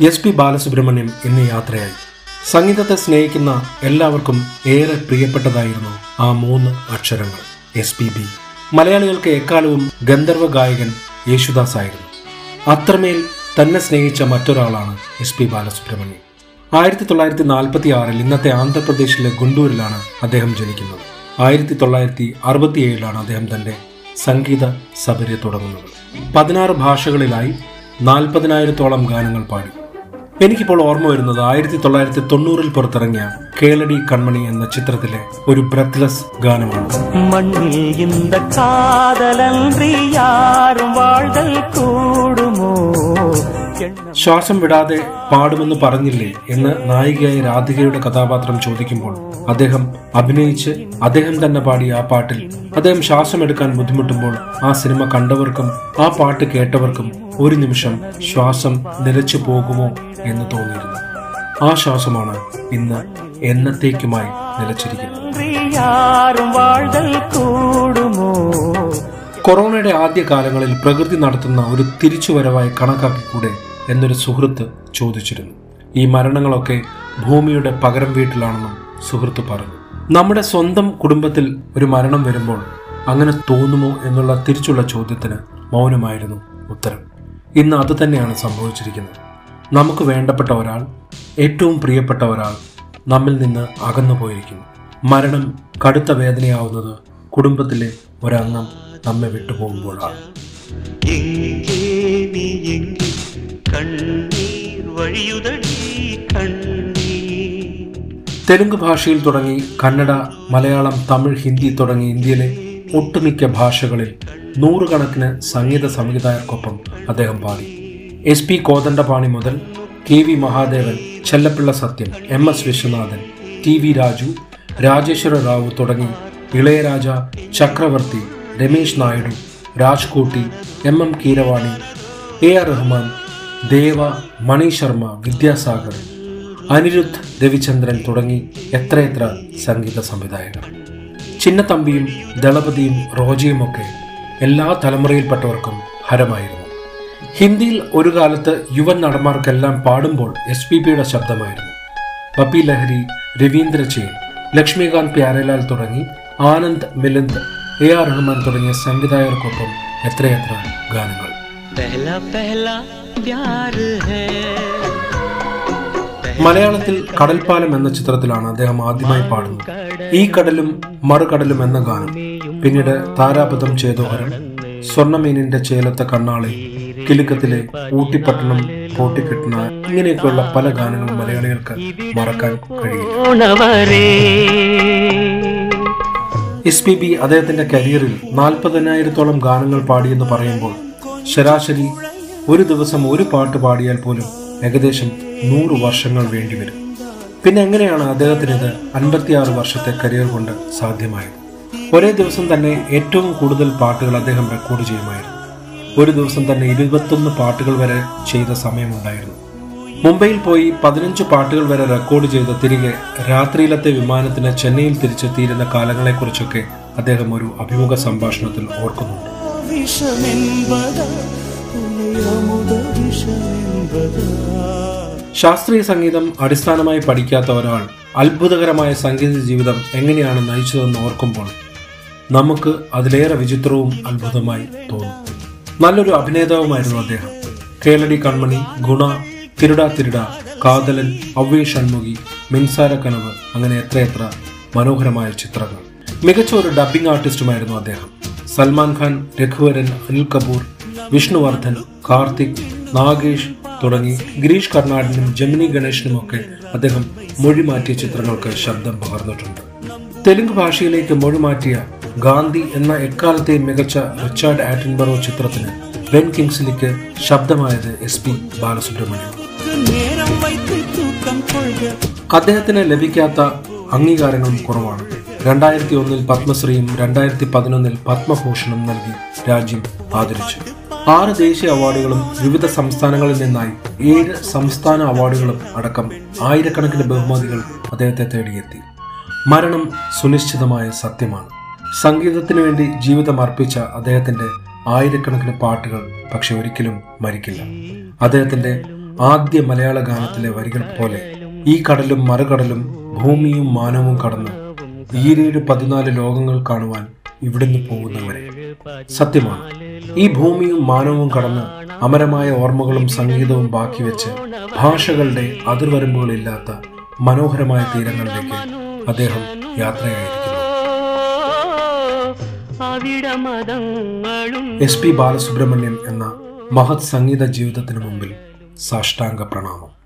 S P Balasubrahmanyam എന്നീ യാത്രയായി. സംഗീതത്തെ സ്നേഹിക്കുന്ന എല്ലാവർക്കും ഏറെ പ്രിയപ്പെട്ടതായിരുന്നു ആ മൂന്ന് അക്ഷരങ്ങൾ. S P B. മലയാളികൾക്ക് എക്കാലവും ഗന്ധർവ ഗായകൻ യേശുദാസ് ആയിരുന്നു. അത്രമേൽ തന്നെ സ്നേഹിച്ച മറ്റൊരാളാണ് എസ് പി ബാലസുബ്രഹ്മണ്യം. ആയിരത്തി തൊള്ളായിരത്തി നാൽപ്പത്തി ആറിൽ ഇന്നത്തെ ആന്ധ്രാപ്രദേശിലെ ഗുണ്ടൂരിലാണ് അദ്ദേഹം ജനിക്കുന്നത്. ആയിരത്തി തൊള്ളായിരത്തി അറുപത്തിയേഴിലാണ് അദ്ദേഹം തന്റെ സംഗീത സബരി തുടങ്ങുന്നത്. പതിനാറ് ഭാഷകളിലായി നാൽപ്പതിനായിരത്തോളം ഗാനങ്ങൾ പാടി. എനിക്കിപ്പോൾ ഓർമ്മ വരുന്നത് ആയിരത്തി തൊള്ളായിരത്തി തൊണ്ണൂറിൽ പുറത്തിറങ്ങിയ കേളടി കൺമണി എന്ന ചിത്രത്തിലെ ഒരു ബ്രത്ത്ലെസ് ഗാനമാണ്. മണ്ണിൽ കാതലും കൂടുമോ? ശ്വാസം വിടാതെ പാടുമെന്ന് പറഞ്ഞില്ലേ എന്ന് നായികയായ രാധികയുടെ കഥാപാത്രം ചോദിക്കുമ്പോൾ അദ്ദേഹം അഭിനയിച്ച് അദ്ദേഹം തന്നെ പാടിയ ആ പാട്ടിൽ അദ്ദേഹം ശ്വാസമെടുക്കാൻ ബുദ്ധിമുട്ടുമ്പോൾ ആ സിനിമ കണ്ടവർക്കും ആ പാട്ട് കേട്ടവർക്കും ഒരു നിമിഷം ശ്വാസം നിലച്ചു പോകുമോ എന്ന് തോന്നിയിരുന്നു. ആ ശ്വാസമാണ് ഇന്ന് എന്നത്തേക്കുമായി നിലച്ചിരിക്കുന്നത്. കൊറോണയുടെ ആദ്യ കാലങ്ങളിൽ പ്രകൃതി നടത്തുന്ന ഒരു തിരിച്ചുവരവായി കണക്കാക്കിക്കൂടെ എന്നൊരു സുഹൃത്ത് ചോദിച്ചിരുന്നു. ഈ മരണങ്ങളൊക്കെ ഭൂമിയുടെ പകരം വീട്ടിലാണെന്നും സുഹൃത്ത് പറഞ്ഞു. നമ്മുടെ സ്വന്തം കുടുംബത്തിൽ ഒരു മരണം വരുമ്പോൾ അങ്ങനെ തോന്നുമോ എന്നുള്ള തിരിച്ചുള്ള ചോദ്യത്തിന് മൗനമായിരുന്നു ഉത്തരം. ഇന്ന് അത് തന്നെയാണ് സംഭവിച്ചിരിക്കുന്നത്. നമുക്ക് വേണ്ടപ്പെട്ട ഒരാൾ ഏറ്റവും പ്രിയപ്പെട്ട ഒരാൾ നമ്മിൽ നിന്ന് അകന്നു പോയിരിക്കുന്നു. മരണം കടുത്ത വേദനയാവുന്നത് കുടുംബത്തിലെ ഒരംഗം നമ്മെ വിട്ടുപോകുമ്പോഴാണ്. തെലുങ്ക് ഭാഷയിൽ തുടങ്ങി കന്നഡ മലയാളം തമിഴ് ഹിന്ദി തുടങ്ങി ഇന്ത്യയിലെ ഒട്ടുമിക്ക ഭാഷകളിൽ നൂറുകണക്കിന് സംഗീത സംവിധായകർക്കൊപ്പം അദ്ദേഹം പാടി. എസ് പി കോദണ്ഡപാണി മുതൽ K V Mahadevan Chellapilla Satyam M S Viswanathan T V Raju Rajeswara Rao തുടങ്ങി Ilaiyaraaja Chakravarthy Ramesh Naidu Rajkoti M M Keeravani A R Rahman Deva Mani Sharma Vidyasagar Anirudh Ravichandran തുടങ്ങി എത്രയെത്ര സംഗീത സംവിധായകർ. ചിന്നത്തമ്പിയും ദളപതിയും റോജയുമൊക്കെ എല്ലാ തലമുറയിൽപ്പെട്ടവർക്കും ഹരമായിരുന്നു. ഹിന്ദിയിൽ ഒരു കാലത്ത് യുവ നടന്മാർക്കെല്ലാം പാടുമ്പോൾ എസ് പി പിയുടെ ശബ്ദമായിരുന്നു. പപ്പി ലഹരി രവീന്ദ്ര ചെയിൻ ലക്ഷ്മികാന്ത് പ്യാരലാൽ തുടങ്ങി ആനന്ദ് മിലിന്ദ് എ ആർ റഹ്മാൻ തുടങ്ങിയ സംവിധായകർക്കൊപ്പം എത്രയെത്ര ഗാനങ്ങൾ. മലയാളത്തിൽ കടൽപ്പാലം എന്ന ചിത്രത്തിലാണ് അദ്ദേഹം ആദ്യമായി പാടുന്നത്. ഈ കടലും മറുകടലും എന്ന ഗാനം. പിന്നീട് താരാപഥം ചേതോഹരം സ്വർണമീനിന്റെ ചേലത്തെ കണ്ണാളി കിലുക്കത്തിലെ ഊട്ടിപ്പട്ടണം പോട്ടിക്കെട്ടണ ഇങ്ങനെയൊക്കെയുള്ള പല ഗാനങ്ങളും മലയാളികൾക്ക് മറക്കാൻ കഴിയും എസ് പി ബി അദ്ദേഹത്തിന്റെ കരിയറിൽ നാൽപ്പതിനായിരത്തോളം ഗാനങ്ങൾ പാടിയെന്ന് പറയുമ്പോൾ ശരാശരി ഒരു ദിവസം ഒരു പാട്ട് പാടിയാൽ പോലും ഏകദേശം നൂറ് വർഷങ്ങൾ വേണ്ടിവരും പിന്നെ എങ്ങനെയാണ് അദ്ദേഹത്തിന് ഇത് അൻപത്തിയാറ് വർഷത്തെ കരിയർ കൊണ്ട് സാധ്യമായത്? ഒരേ ദിവസം തന്നെ ഏറ്റവും കൂടുതൽ പാട്ടുകൾ അദ്ദേഹം റെക്കോർഡ് ചെയ്യുമായിരുന്നു. ഒരു ദിവസം തന്നെ ഇരുപത്തൊന്ന് പാട്ടുകൾ വരെ ചെയ്ത സമയമുണ്ടായിരുന്നു. മുംബൈയിൽ പോയി പതിനഞ്ച് പാട്ടുകൾ വരെ റെക്കോർഡ് ചെയ്ത് തിരികെ രാത്രിയിലത്തെ വിമാനത്തിന് ചെന്നൈയിൽ തിരിച്ചെത്തിയിരുന്ന കാലങ്ങളെക്കുറിച്ചൊക്കെ അദ്ദേഹം ഒരു അഭിമുഖ സംഭാഷണത്തിൽ ഓർക്കുന്നുണ്ട്. ശാസ്ത്രീയ സംഗീതം അടിസ്ഥാനമായി പഠിക്കാത്ത ഒരാൾ അത്ഭുതകരമായ സംഗീത ജീവിതം എങ്ങനെയാണ് നയിച്ചതെന്ന് ഓർക്കുമ്പോൾ നമുക്ക് അതിലേറെ വിചിത്രവും അത്ഭുതമായി തോന്നും. നല്ലൊരു അഭിനേതാവുമായിരുന്നു അദ്ദേഹം. കേളടി കൺമണി ഗുണ തിരുട തിരുട കാതലൻ അവ്വേ ഷൺമുഖി മിൻസാര കനവ് അങ്ങനെ എത്രയെത്ര മനോഹരമായ ചിത്രങ്ങൾ. മികച്ച ഒരു ഡബ്ബിംഗ് ആർട്ടിസ്റ്റുമായിരുന്നു അദ്ദേഹം. സൽമാൻ ഖാൻ രഘുവരൻ അനിൽ കപൂർ വിഷ്ണുവർദ്ധൻ കാർത്തിക് നാഗേഷ് തുടങ്ങി ഗിരീഷ് കർണാടിനും ജമിനി ഗണേഷിനുമൊക്കെ അദ്ദേഹം മൊഴിമാറ്റിയ ചിത്രങ്ങൾക്ക് ശബ്ദം പകർന്നിട്ടുണ്ട്. തെലുങ്ക് ഭാഷയിലേക്ക് മൊഴിമാറ്റിയ ഗാന്ധി എന്ന എക്കാലത്തെയും മികച്ച റിച്ചാർഡ് ആറ്റൻബറോ ചിത്രത്തിന് ബെൻ കിങ്സ്ലിക്ക് ശബ്ദമായത് എസ് പി ബാലസുബ്രഹ്മണ്യം. അദ്ദേഹത്തിന് ലഭിക്കാത്ത അംഗീകാരങ്ങളും കുറവാണ്. രണ്ടായിരത്തി ഒന്നിൽ പത്മശ്രീയും രണ്ടായിരത്തി പതിനൊന്നിൽ പത്മഭൂഷണും നൽകി രാജ്യം ആദരിച്ചു. ആറ് ദേശീയ അവാർഡുകളും വിവിധ സംസ്ഥാനങ്ങളിൽ നിന്നായി ഏഴ് സംസ്ഥാന അവാർഡുകളും അടക്കം ആയിരക്കണക്കിന് ബഹുമതികൾ അദ്ദേഹത്തെ തേടിയെത്തി. മരണം സുനിശ്ചിതമായ സത്യമാണ്. സംഗീതത്തിനു വേണ്ടി ജീവിതം അർപ്പിച്ച അദ്ദേഹത്തിന്റെ ആയിരക്കണക്കിന് പാട്ടുകൾ പക്ഷെ ഒരിക്കലും മരിക്കില്ല. അദ്ദേഹത്തിന്റെ ആദ്യ മലയാള ഗാനത്തിലെ വരികൾ പോലെ ഈ കടലും മറുകടലും ഭൂമിയും മാനവും കടന്ന് ഈരേഴ് പതിനാല് ലോകങ്ങൾ കാണുവാൻ ഇവിടുന്ന് പോകുന്നവരെ. സത്യമാണ് ഈ ഭൂമിയും മാനവും കടന്ന് അമരമായ ഓർമ്മകളും സംഗീതവും ബാക്കി വെച്ച് ഭാഷകളുടെ അതിർവരമ്പുകളില്ലാത്ത മനോഹരമായ തീരങ്ങളിലേക്ക് അദ്ദേഹം യാത്രയായിരിക്കുന്നു. എസ് പി ബാലസുബ്രഹ്മണ്യം എന്ന മഹത് സംഗീത ജീവിതത്തിന് മുമ്പിൽ സാഷ്ടാംഗ പ്രണാമം.